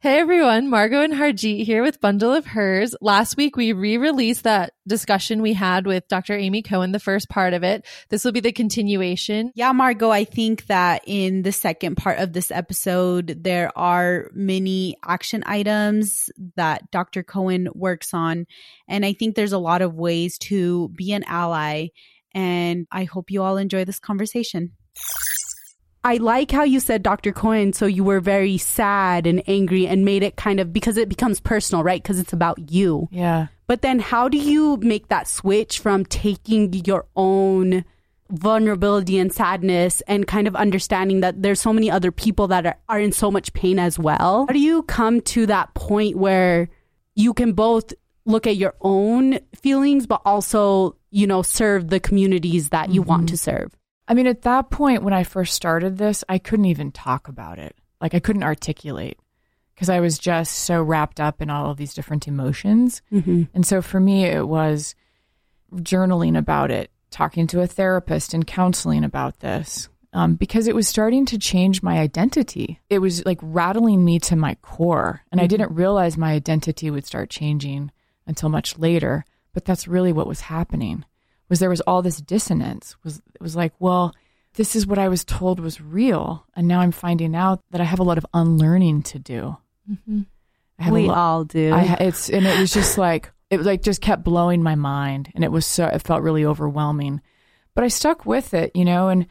Hey everyone, Margaux and Harjit here with Bundle of Hers. Last week we re-released that discussion we had with Dr. Amy Cowan, the first part of it. This will be the continuation. Yeah, Margaux, I think that in the second part of this episode, there are many action items that Dr. Cowan works on. And I think there's a lot of ways to be an ally. And I hope you all enjoy this conversation. I like how you said Dr. Cowan, so you were very sad and angry and made it kind of because it becomes personal, right? Because it's about you. Yeah. But then how do you make that switch from taking your own vulnerability and sadness and kind of understanding that there's so many other people that are, are in so much pain as well? How do you come to that point where you can both look at your own feelings, but also, you know, serve the communities that you mm-hmm. want to serve? I mean, at that point, when I first started this, I couldn't even talk about it. Like, I couldn't articulate because I was just so wrapped up in all of these different emotions. Mm-hmm. And so for me, it was journaling about it, talking to a therapist and counseling about this um, because it was starting to change my identity. It was like rattling me to my core. And mm-hmm. I didn't realize my identity would start changing until much later. But that's really what was happening was there was all this dissonance was it was like well this is what i was told was real and now i'm finding out that i have a lot of unlearning to do. Mm-hmm. we lo- all do. I, it's and it was just like it was like just kept blowing my mind and it was so it felt really overwhelming. But i stuck with it you know and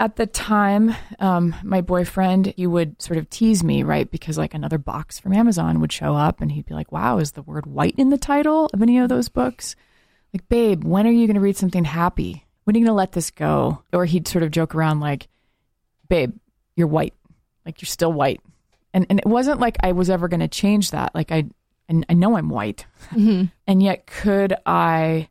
at the time um, my boyfriend he would sort of tease me right because like another box from amazon would show up and he'd be like wow is the word white in the title of any of those books like, babe, when are you going to read something happy? When are you going to let this go? Or he'd sort of joke around like, babe, you're white. Like, you're still white. And, and it wasn't like I was ever going to change that. Like, I, and I know I'm white. Mm-hmm. And yet, could I,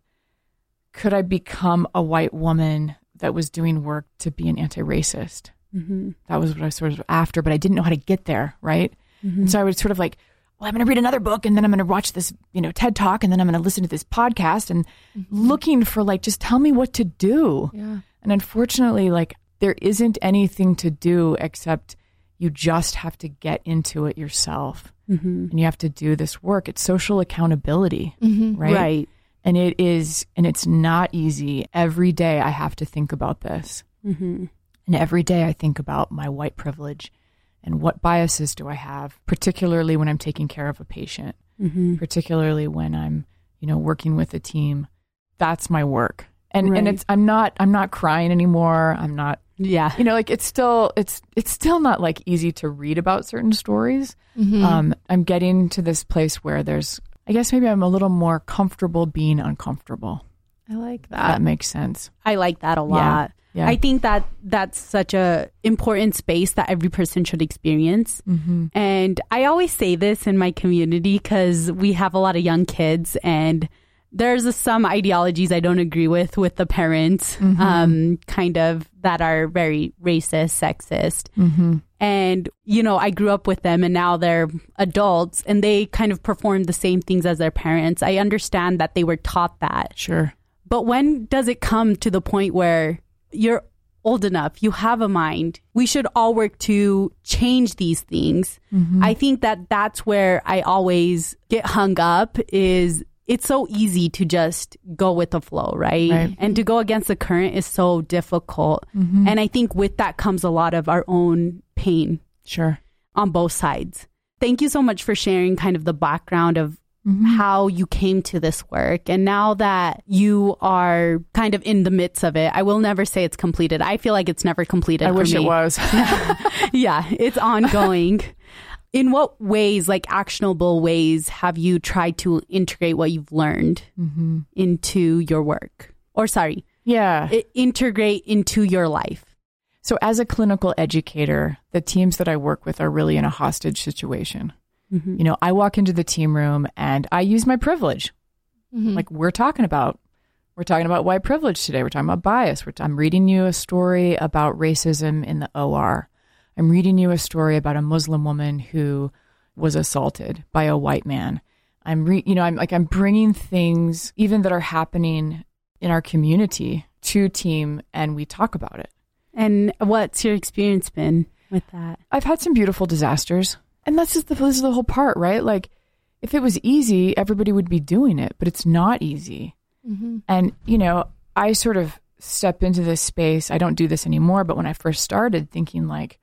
could I become a white woman that was doing work to be an anti-racist? Mm-hmm. That was what I was sort of after, but I didn't know how to get there. Right. Mm-hmm. And so I would sort of like well, I'm going to read another book and then I'm going to watch this, you know, TED talk and then I'm going to listen to this podcast and mm-hmm. looking for like, just tell me what to do. Yeah. And unfortunately, like, there isn't anything to do except you just have to get into it yourself mm-hmm. and you have to do this work. It's social accountability, mm-hmm. right? Right. And it is, and it's not easy. Every day I have to think about this. Mm-hmm. And every day I think about my white privilege and what biases do I have, particularly when I'm taking care of a patient, mm-hmm. particularly when I'm, you know, working with a team. That's my work. And right. and it's I'm not I'm not crying anymore. I'm not yeah. You know, like it's still it's it's still not like easy to read about certain stories. Mm-hmm. Um I'm getting to this place where there's I guess maybe I'm a little more comfortable being uncomfortable. I like that. That makes sense. I like that a lot. Yeah. I think that that's such a important space that every person should experience. Mm-hmm. And I always say this in my community because we have a lot of young kids and there's a, some ideologies I don't agree with with the parents, mm-hmm. um, kind of that are very racist, sexist. Mm-hmm. And, you know, I grew up with them and now they're adults and they kind of perform the same things as their parents. I understand that they were taught that. Sure. But when does it come to the point where you're old enough, you have a mind. We should all work to change these things. Mm-hmm. I think that that's where I always get hung up is it's so easy to just go with the flow, right? right. And to go against the current is so difficult. Mm-hmm. And I think with that comes a lot of our own pain. Sure. On both sides. Thank you so much for sharing kind of the background of mm-hmm. how you came to this work. And now that you are kind of in the midst of it, I will never say it's completed. I feel like it's never completed. I wish me. it was. yeah, it's ongoing. in what ways, like actionable ways, have you tried to integrate what you've learned mm-hmm. into your work? Or, sorry, yeah, integrate into your life? So, as a clinical educator, the teams that I work with are really in a hostage situation. Mm-hmm. You know, I walk into the team room and I use my privilege. Mm-hmm. Like we're talking about, we're talking about white privilege today. We're talking about bias. We're, I'm reading you a story about racism in the OR. I'm reading you a story about a Muslim woman who was assaulted by a white man. I'm re, you know, I'm like I'm bringing things even that are happening in our community to team, and we talk about it. And what's your experience been with that? I've had some beautiful disasters And that's just the, this is the whole part, right? Like, if it was easy, everybody would be doing it, but it's not easy. Mm-hmm. And, you know, I sort of step into this space. I don't do this anymore, but when I first started thinking, like,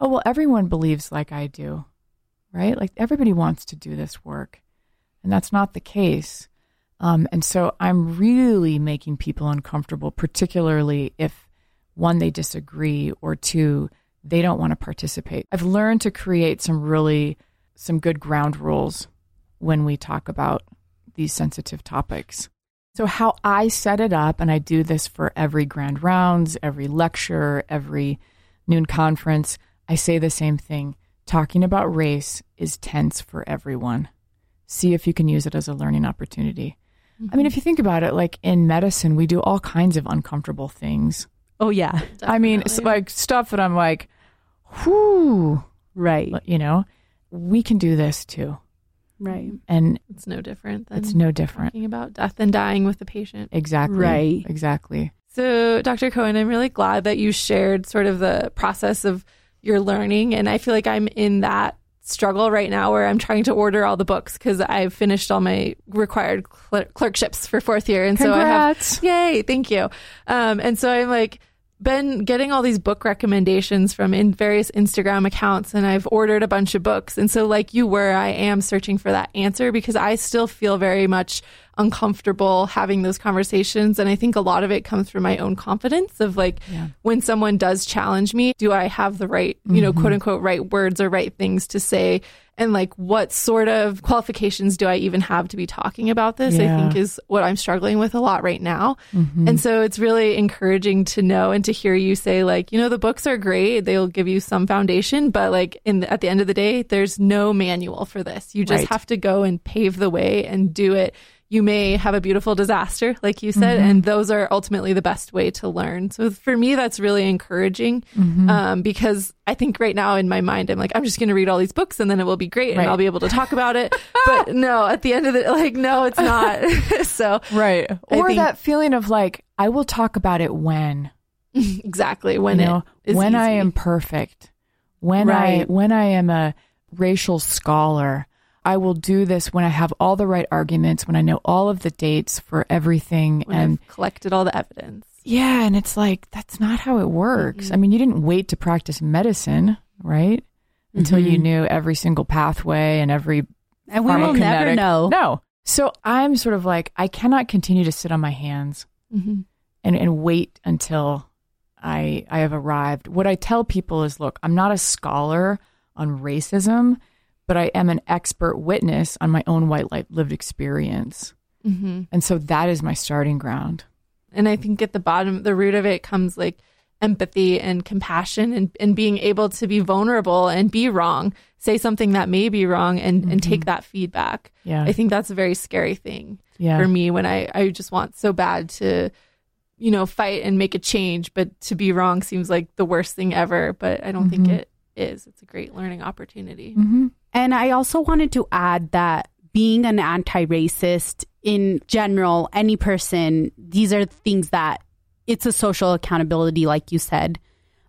oh, well, everyone believes like I do, right? Like, everybody wants to do this work. And that's not the case. Um, and so I'm really making people uncomfortable, particularly if one, they disagree, or two, they don't want to participate. I've learned to create some really some good ground rules when we talk about these sensitive topics. So how I set it up and I do this for every grand rounds, every lecture, every noon conference, I say the same thing. Talking about race is tense for everyone. See if you can use it as a learning opportunity. Mm-hmm. I mean, if you think about it, like in medicine, we do all kinds of uncomfortable things. Oh yeah. Definitely. I mean, it's like stuff that I'm like, whoo, right. You know, we can do this too. Right. And it's no different than it's no different. Talking about death and dying with the patient. Exactly. Right. Exactly. So, Dr. Cowan, I'm really glad that you shared sort of the process of your learning. And I feel like I'm in that struggle right now where I'm trying to order all the books because I've finished all my required clerkships for fourth year. And Congrats. so I have, yay, thank you. Um, and so I'm like, been getting all these book recommendations from in various Instagram accounts and I've ordered a bunch of books. And so like you were, I am searching for that answer because I still feel very much uncomfortable having those conversations. And I think a lot of it comes from my own confidence of like yeah. when someone does challenge me, do I have the right, you know, mm-hmm. quote unquote, right words or right things to say? And like what sort of qualifications do I even have to be talking about this? Yeah. I think is what I'm struggling with a lot right now. Mm-hmm. And so it's really encouraging to know and to hear you say like, you know, the books are great. They'll give you some foundation, but like in the, at the end of the day, there's no manual for this. You just right. have to go and pave the way and do it you may have a beautiful disaster, like you said, mm-hmm. and those are ultimately the best way to learn. So for me, that's really encouraging mm-hmm. um, because I think right now in my mind, I'm like, I'm just going to read all these books and then it will be great and right. I'll be able to talk about it. but no, at the end of it, like, no, it's not. so, right. Or think, that feeling of like, I will talk about it when. exactly. When you know, when easy. I am perfect, when right. I, when I am a racial scholar I will do this when I have all the right arguments, when I know all of the dates for everything when and I've collected all the evidence. Yeah, and it's like that's not how it works. Mm-hmm. I mean, you didn't wait to practice medicine, right? Until mm-hmm. you knew every single pathway and every And we will never know. No. So I'm sort of like I cannot continue to sit on my hands mm-hmm. and and wait until I I have arrived. What I tell people is, look, I'm not a scholar on racism but I am an expert witness on my own white life lived experience. Mm-hmm. And so that is my starting ground. And I think at the bottom, the root of it comes like empathy and compassion and, and being able to be vulnerable and be wrong, say something that may be wrong and, mm-hmm. and take that feedback. Yeah. I think that's a very scary thing yeah. for me when I, I just want so bad to, you know, fight and make a change, but to be wrong seems like the worst thing ever. But I don't mm-hmm. think it is. It's a great learning opportunity. And I also wanted to add that being an anti racist in general, any person, these are things that it's a social accountability, like you said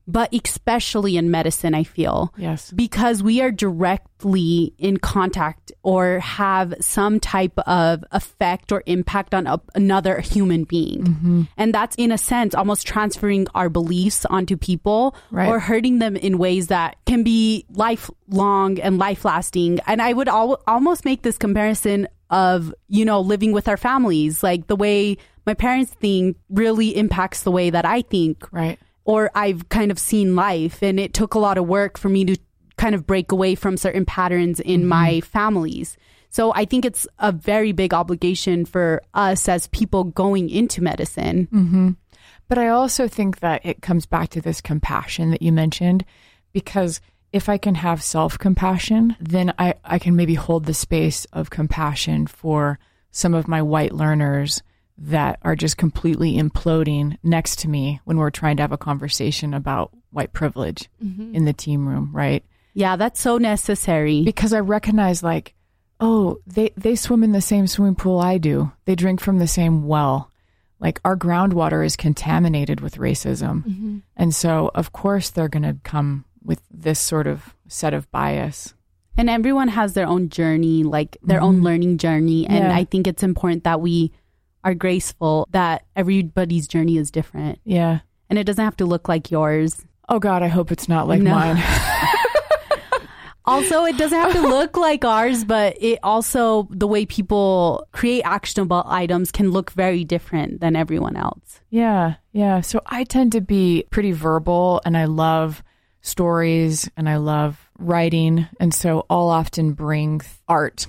but especially in medicine, I feel. Yes. Because we are directly in contact or have some type of effect or impact on a, another human being. Mm-hmm. And that's, in a sense, almost transferring our beliefs onto people right. or hurting them in ways that can be lifelong and life lasting. And I would al- almost make this comparison of, you know, living with our families, like the way my parents think really impacts the way that I think. Right or I've kind of seen life. And it took a lot of work for me to kind of break away from certain patterns in mm-hmm. my families. So I think it's a very big obligation for us as people going into medicine. Mm-hmm. But I also think that it comes back to this compassion that you mentioned, because if I can have self compassion, then I, I can maybe hold the space of compassion for some of my white learners that are just completely imploding next to me when we're trying to have a conversation about white privilege mm-hmm. in the team room, right? Yeah, that's so necessary. Because I recognize like, oh, they they swim in the same swimming pool I do. They drink from the same well. Like our groundwater is contaminated with racism. Mm-hmm. And so of course they're going to come with this sort of set of bias. And everyone has their own journey, like their mm-hmm. own learning journey. And yeah. I think it's important that we are graceful that everybody's journey is different. Yeah. And it doesn't have to look like yours. Oh God, I hope it's not like no. mine. also, it doesn't have to look like ours, but it also, the way people create actionable items can look very different than everyone else. Yeah. Yeah. So I tend to be pretty verbal and I love stories and I love writing. And so I'll often bring art,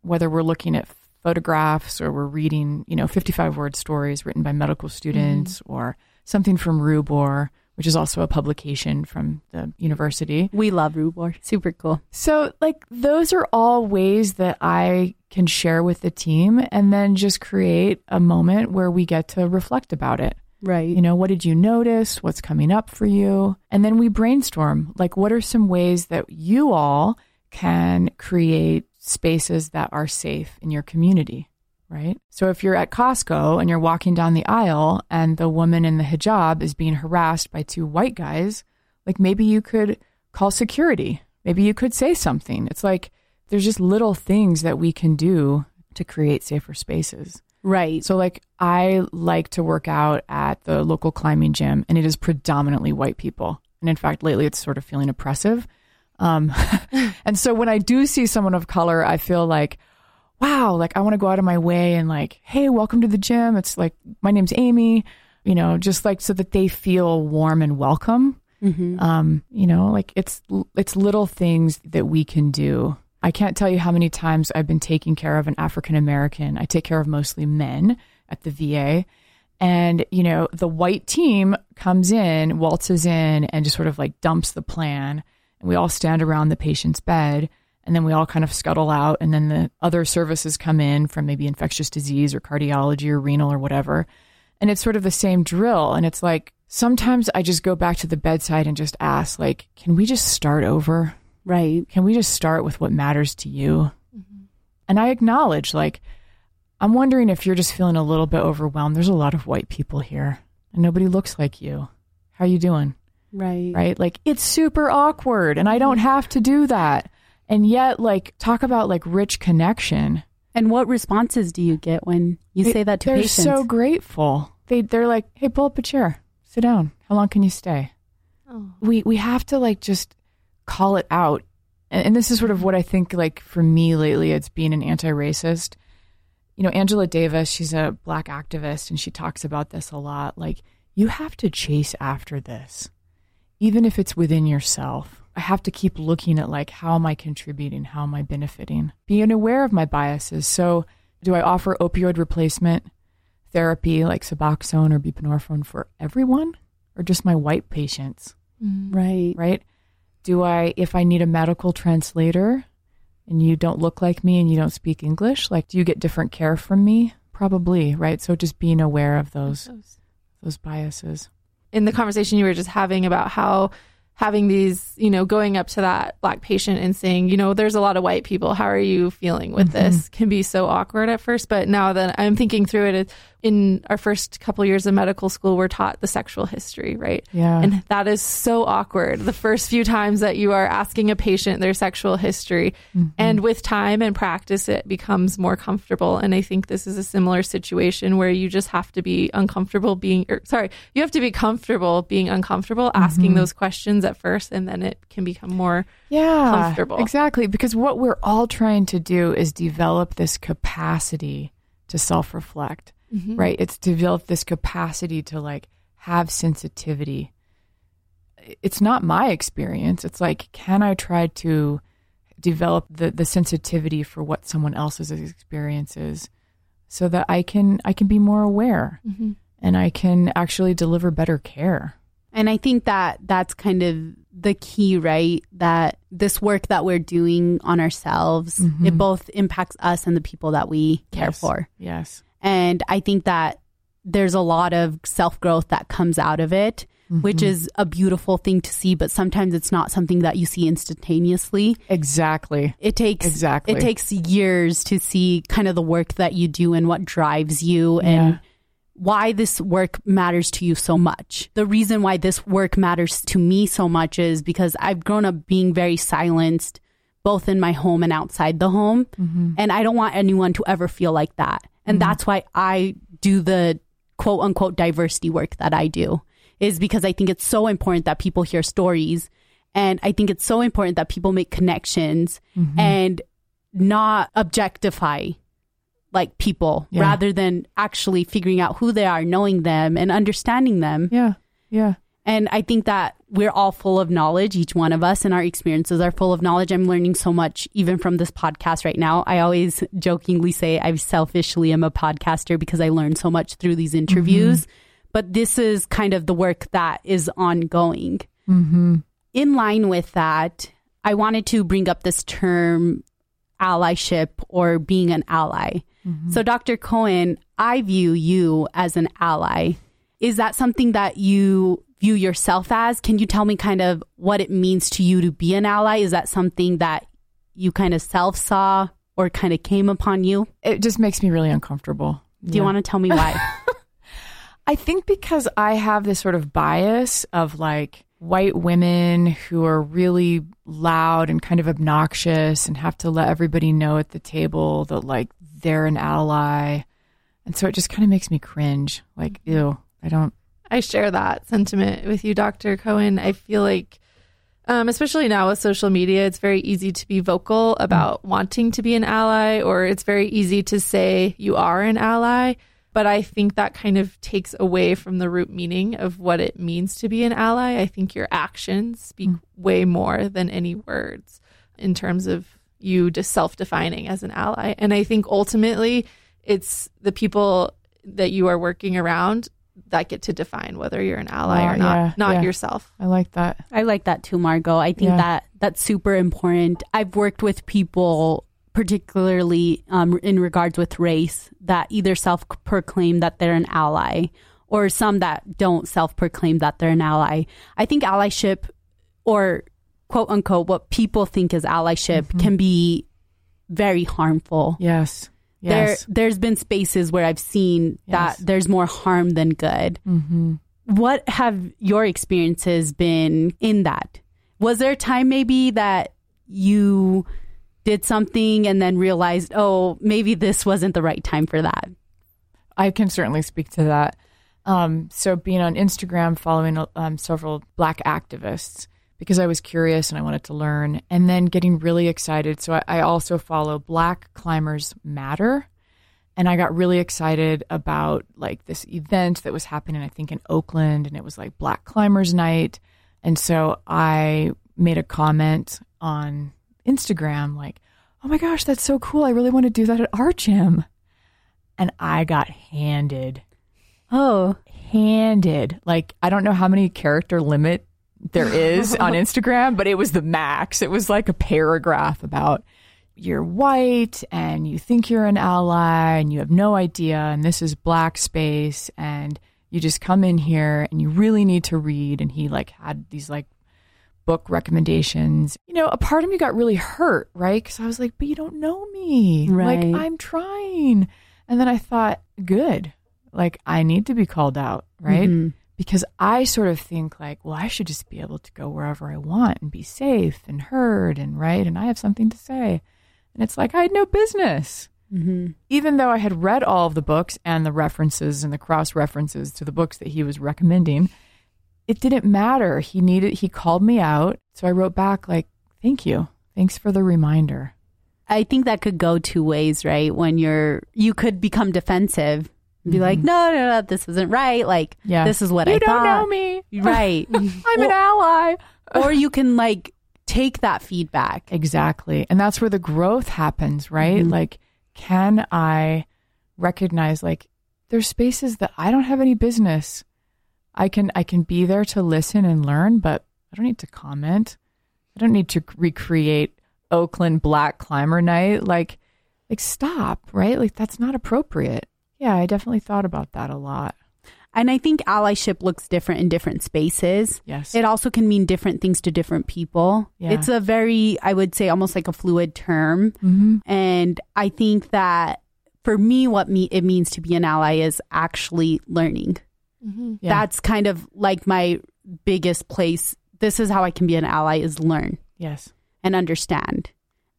whether we're looking at photographs or we're reading, you know, 55 word stories written by medical students mm. or something from Rubor, which is also a publication from the university. We love Rubor. Super cool. So, like, those are all ways that I can share with the team and then just create a moment where we get to reflect about it. Right. You know, what did you notice? What's coming up for you? And then we brainstorm like, what are some ways that you all can create spaces that are safe in your community? Right. So if you're at Costco and you're walking down the aisle and the woman in the hijab is being harassed by two white guys, like maybe you could call security. Maybe you could say something. It's like there's just little things that we can do to create safer spaces. Right. So, like, I like to work out at the local climbing gym, and it is predominantly white people. And in fact, lately it's sort of feeling oppressive. Um, and so when I do see someone of color, I feel like, wow, like I want to go out of my way and like, hey, welcome to the gym. It's like, my name's Amy, you know, just like so that they feel warm and welcome. Mm-hmm. Um, you know, like it's it's little things that we can do I can't tell you how many times I've been taking care of an African American. I take care of mostly men at the VA. And, you know, the white team comes in, waltzes in, and just sort of like dumps the plan. And we all stand around the patient's bed. And then we all kind of scuttle out. And then the other services come in from maybe infectious disease or cardiology or renal or whatever. And it's sort of the same drill. And it's like sometimes I just go back to the bedside and just ask, like, can we just start over? Right. Can we just start with what matters to you? Mm-hmm. And I acknowledge, like, I'm wondering if you're just feeling a little bit overwhelmed. There's a lot of white people here and nobody looks like you. How are you doing? Right. Right. Like, it's super awkward and I don't have to do that. And yet, like, talk about like rich connection. And what responses do you get when you they, say that to they're patients? They're so grateful. They they're like, "Hey, pull up a chair. Sit down. How long can you stay?" Oh. We we have to like just call it out. And, and this is sort of what I think, like, for me lately, it's being an anti racist. You know, Angela Davis, she's a black activist, and she talks about this a lot. Like, you have to chase after this, even if it's within yourself. I have to keep looking at, like, how am I contributing? How am I benefiting? Being aware of my biases. So, do I offer opioid replacement therapy like Suboxone or buprenorphine for everyone or just my white patients? Mm. Right. Right do I, if I need a medical translator and you don't look like me and you don't speak English, like, do you get different care from me? Probably, right? So just being aware of those, those, those biases. In the conversation you were just having about how having these, you know, going up to that black patient and saying, you know, there's a lot of white people. How are you feeling with mm-hmm. this? Can be so awkward at first. But now that I'm thinking through it, in our first couple years of medical school, we're taught the sexual history, right? Yeah. And that is so awkward. The first few times that you are asking a patient their sexual history. Mm-hmm. And with time and practice, it becomes more comfortable. And I think this is a similar situation where you just have to be uncomfortable being, or, sorry, you have to be comfortable being uncomfortable, asking mm-hmm. those questions at first, and then it can become more yeah, comfortable. Exactly. Because what we're all trying to do is develop this capacity to self reflect mm-hmm. right? It's developed this capacity to like have sensitivity. It's not my experience. It's like, can I try to develop the, the sensitivity for what someone else's experience is so that I can I can be more aware mm-hmm. and I can actually deliver better care. And I think that that's kind of the key, right? That this work that we're doing on ourselves, mm-hmm. it both impacts us and the people that we care yes. for. Yes. And I think that there's a lot of self growth that comes out of it, mm-hmm. which is a beautiful thing to see, but sometimes it's not something that you see instantaneously. Exactly. It takes exactly. It takes years to see kind of the work that you do and what drives you yeah. and why this work matters to you so much. The reason why this work matters to me so much is because I've grown up being very silenced both in my home and outside the home. Mm-hmm. And I don't want anyone to ever feel like that. And mm-hmm. that's why I do the quote unquote diversity work that I do, is because I think it's so important that people hear stories. And I think it's so important that people make connections mm-hmm. and not objectify like people yeah. rather than actually figuring out who they are, knowing them and understanding them. Yeah. Yeah. And I think that we're all full of knowledge, each one of us, and our experiences are full of knowledge. I'm learning so much even from this podcast right now. I always jokingly say I selfishly am a podcaster because I learn so much through these interviews. Mm-hmm. But this is kind of the work that is ongoing. Mm-hmm. In line with that, I wanted to bring up this term allyship or being an ally. Mm-hmm. So, Dr. Cowan, I view you as an ally. Is that something that you view yourself as? Can you tell me kind of what it means to you to be an ally? Is that something that you kind of self saw or kind of came upon you? It just makes me really uncomfortable. Do yeah. you want to tell me why? I think because I have this sort of bias of like white women who are really loud and kind of obnoxious and have to let everybody know at the table that like they're an ally. And so it just kind of makes me cringe. Like, mm-hmm. ew, I don't. I share that sentiment with you, Dr. Cowan. I feel like, um, especially now with social media, it's very easy to be vocal about wanting to be an ally, or it's very easy to say you are an ally. But I think that kind of takes away from the root meaning of what it means to be an ally. I think your actions speak mm. way more than any words in terms of you just self defining as an ally. And I think ultimately it's the people that you are working around that get to define whether you're an ally or not, yeah, not yeah. yourself. I like that. I like that too, Margaux. I think yeah. that that's super important. I've worked with people, particularly um, in regards with race, that either self proclaim that they're an ally or some that don't self proclaim that they're an ally. I think allyship or quote unquote what people think is allyship mm-hmm. can be very harmful. Yes. Yes. There, there's been spaces where I've seen yes. that there's more harm than good. Mm-hmm. What have your experiences been in that? Was there a time maybe that you did something and then realized, oh, maybe this wasn't the right time for that? I can certainly speak to that. Um, so, being on Instagram, following um, several black activists, because I was curious and I wanted to learn, and then getting really excited. So I, I, also follow Black Climbers Matter, and I got really excited about like this event that was happening, I think in Oakland, and it was like Black Climbers Night, and so I made a comment on Instagram like, "Oh my gosh, that's so cool! I really want to do that at our gym," and I got handed. Oh, handed. Like I don't know how many character limit there is on Instagram, but it was the max. It was like a paragraph about you're white and you think you're an ally and you have no idea and this is black space and you just come in here and you really need to read and he like had these like book recommendations. You know, a part of me got really hurt, right? Cuz I was like, "But you don't know me." Right. Like I'm trying. And then I thought, "Good. Like I need to be called out, right?" Mm-hmm because I sort of think like, well, I should just be able to go wherever I want and be safe and heard and right, and I have something to say. And it's like I had no business. Mm-hmm. Even though I had read all of the books and the references and the cross references to the books that he was recommending, it didn't matter. He needed, he called me out. So I wrote back, like, thank you. Thanks for the reminder. I think that could go two ways, right? When you're, you could become defensive be mm-hmm. like, no, no, no, this isn't right. Like, yeah. this is what you I don't thought. know me. Right. I'm an ally. or you can like take that feedback. Exactly. And that's where the growth happens, right? Mm-hmm. Like, can I recognize like there's spaces that I don't have any business. I can I can be there to listen and learn, but I don't need to comment. I don't need to recreate Oakland Black Climber Night. Like, like stop, right? Like that's not appropriate. Yeah, I definitely thought about that a lot. And I think allyship looks different in different spaces. Yes. It also can mean different things to different people. Yeah. It's a very, I would say, almost like a fluid term. Mm-hmm. And I think that for me, what me, it means to be an ally is actually learning. Mm-hmm. Yeah. That's kind of like my biggest place. This is how I can be an ally is learn. Yes. And understand.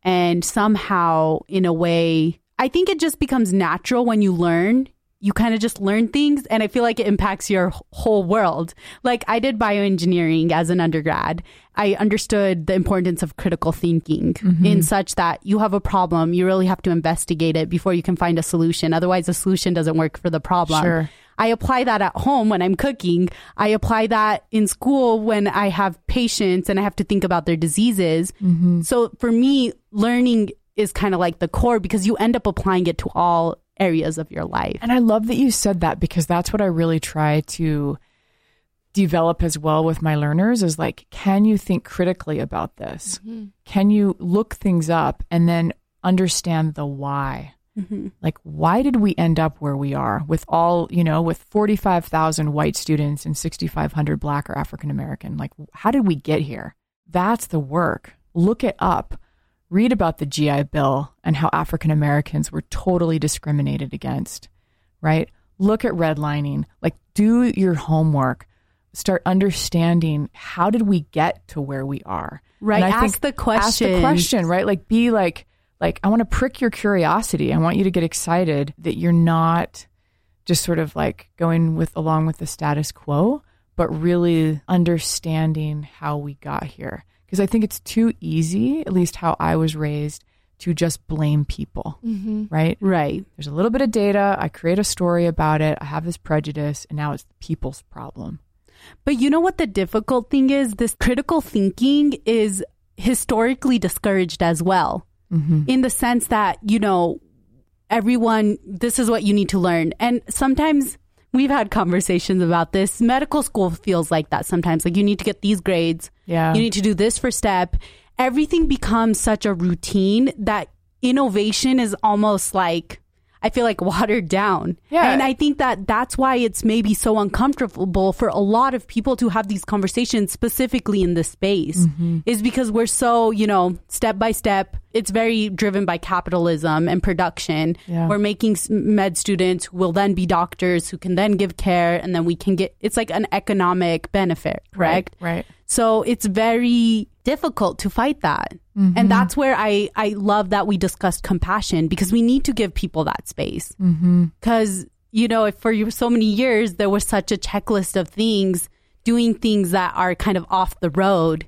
And somehow, in a way, I think it just becomes natural when you learn. You kind of just learn things, and I feel like it impacts your whole world. Like, I did bioengineering as an undergrad. I understood the importance of critical thinking mm-hmm. in such that you have a problem, you really have to investigate it before you can find a solution. Otherwise, the solution doesn't work for the problem. Sure. I apply that at home when I'm cooking. I apply that in school when I have patients and I have to think about their diseases. Mm-hmm. So for me, learning is kind of like the core because you end up applying it to all areas of your life. And I love that you said that because that's what I really try to develop as well with my learners is like, can you think critically about this? Mm-hmm. Can you look things up and then understand the why? Mm-hmm. Like, why did we end up where we are with all, you know, with 45,000 white students and 6,500 black or African American? Like, how did we get here? That's the work. Look it up. Read about the GI Bill and how African Americans were totally discriminated against, right? Look at redlining. Like, do your homework. Start understanding how did we get to where we are? Right. ask the question. Ask the question, right? Like, be like, like I want to prick your curiosity. I want you to get excited that you're not just sort of like going with along with the status quo, but really understanding how we got here. Because I think it's too easy, at least how I was raised, to just blame people, mm-hmm. right? Right. There's a little bit of data. I create a story about it. I have this prejudice, and now it's the people's problem. But you know what the difficult thing is? This critical thinking is historically discouraged as well mm-hmm. in the sense that, you know, everyone, this is what you need to learn. And sometimes we've had conversations about this. Medical school feels like that sometimes. Like you need to get these grades. Yeah. You need to do this for step. Everything becomes such a routine that innovation is almost like I feel like watered down. Yeah. And I think that that's why it's maybe so uncomfortable for a lot of people to have these conversations specifically in this space mm-hmm. is because we're so, you know, step by step. It's very driven by capitalism and production. Yeah. We're making med students who will then be doctors who can then give care and then we can get it's like an economic benefit, correct? Right. right. So it's very difficult to fight that. Mm-hmm. And that's where I, I love that we discussed compassion because we need to give people that space. Because, mm-hmm. you know, if for so many years there was such a checklist of things, doing things that are kind of off the road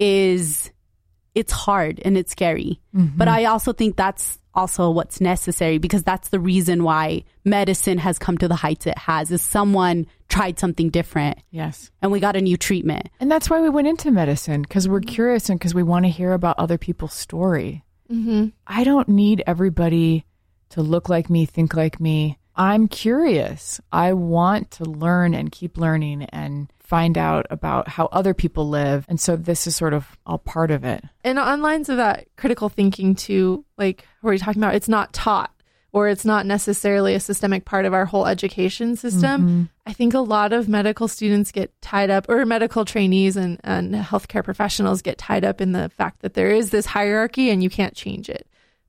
is, it's hard and it's scary. Mm-hmm. But I also think that's also what's necessary because that's the reason why medicine has come to the heights it has is someone tried something different. Yes. And we got a new treatment. And that's why we went into medicine because we're curious and because we want to hear about other people's story. Mm-hmm. i don't need everybody to look like me think like me. I'm curious. I want to learn and keep learning and find out about how other people live. And so this is sort of all part of it. And on lines of that critical thinking too, like you're talking about it's not taught or it's not necessarily a systemic part of our whole education system. Mm-hmm. I think a lot of medical students get tied up, or medical trainees and, and healthcare professionals get tied up in the fact that there is this hierarchy and you can't change it.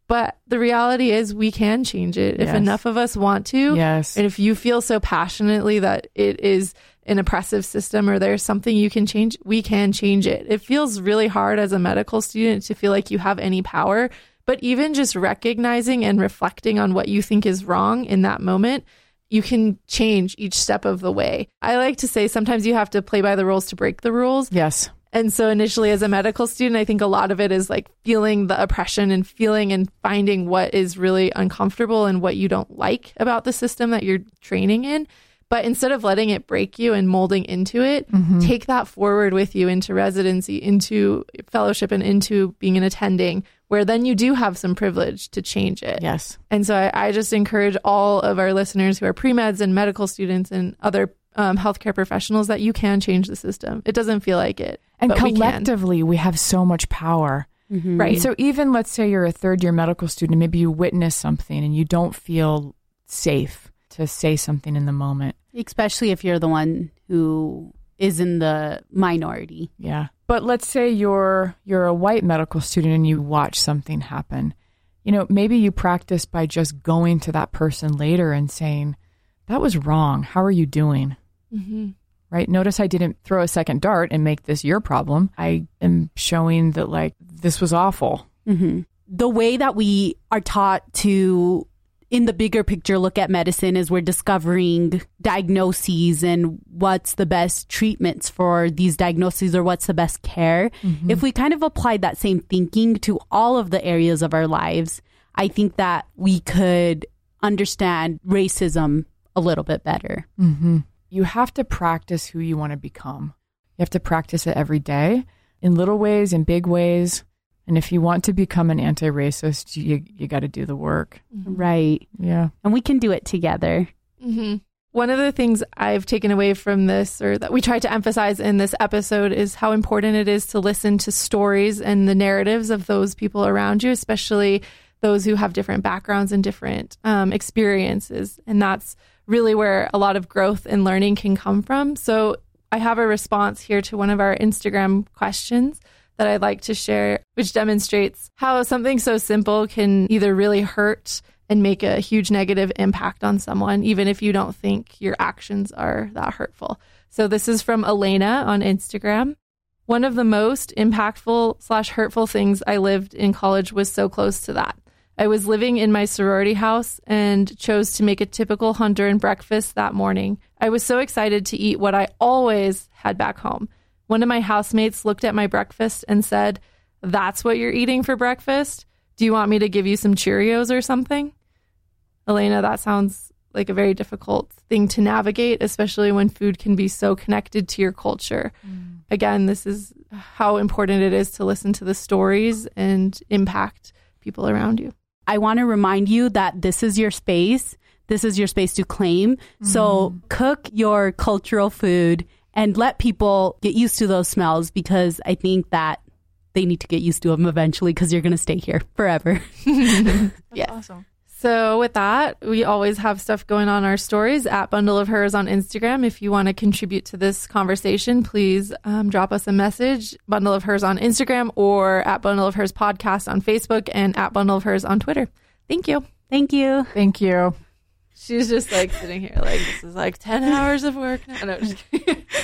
But the reality is, we can change it if yes. enough of us want to. Yes. And if you feel so passionately that it is an oppressive system or there's something you can change, we can change it. It feels really hard as a medical student to feel like you have any power. But even just recognizing and reflecting on what you think is wrong in that moment, you can change each step of the way. I like to say sometimes you have to play by the rules to break the rules. Yes. And so initially as a medical student, I think a lot of it is like feeling the oppression and feeling and finding what is really uncomfortable and what you don't like about the system that you're training in. But instead of letting it break you and molding into it, mm-hmm. take that forward with you into residency, into fellowship, and into being an attending, where then you do have some privilege to change it. Yes. And so I, I just encourage all of our listeners who are pre meds and medical students and other um, healthcare professionals that you can change the system. It doesn't feel like it. And collectively, we, we, have so much power. Mm-hmm. Right. So even let's say you're a third year medical student, maybe you witness something and you don't feel safe to say something in the moment. Especially if you're the one who is in the minority. Yeah. But let's say you're you're a white medical student and you watch something happen. You know, maybe you practice by just going to that person later and saying, "That was wrong. How are you doing?" Mm-hmm. Right? Notice I didn't throw a second dart and make this your problem. I am showing that like this was awful. Mm-hmm. the way that we are taught to in the bigger picture look at medicine as we're discovering diagnoses and what's the best treatments for these diagnoses or what's the best care. Mm-hmm. If we kind of applied that same thinking to all of the areas of our lives, I think that we could understand racism a little bit better. Mm-hmm. You have to practice who you want to become. You have to practice it every day in little ways, in big ways. And if you want to become an anti-racist, you you got to do the work. Mm-hmm. Right. Yeah. And we can do it together. Mm-hmm. One of the things I've taken away from this, or that we try to emphasize in this episode, is how important it is to listen to stories and the narratives of those people around you, especially those who have different backgrounds and different um, experiences. And that's really where a lot of growth and learning can come from. So I have a response here to one of our Instagram questions that I'd like to share, which demonstrates how something so simple can either really hurt and make a huge negative impact on someone, even if you don't think your actions are that hurtful. So this is from Elena on Instagram. One of the most impactful slash hurtful things I lived in college was so close to that. I was living in my sorority house and chose to make a typical Honduran breakfast that morning. I was so excited to eat what I always had back home. One of my housemates looked at my breakfast and said, That's what you're eating for breakfast? Do you want me to give you some Cheerios or something? Elena, that sounds like a very difficult thing to navigate, especially when food can be so connected to your culture. Mm. Again, this is how important it is to listen to the stories and impact people around you. I want to remind you that this is your space. This is your space to claim. Mm. So cook your cultural food and let people get used to those smells because I think that they need to get used to them eventually because you're going to stay here forever. yeah. Awesome. So, with that, we always have stuff going on our stories at Bundle of Hers on Instagram. If you want to contribute to this conversation, please um, drop us a message, Bundle of Hers on Instagram or at Bundle of Hers podcast on Facebook and at Bundle of Hers on Twitter. Thank you. Thank you. Thank you. She's just like sitting here, like this is like ten hours of work. No, no,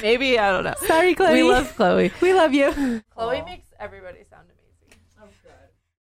maybe I don't know. Sorry, Chloe. We love Chloe. We love you. Chloe makes everybody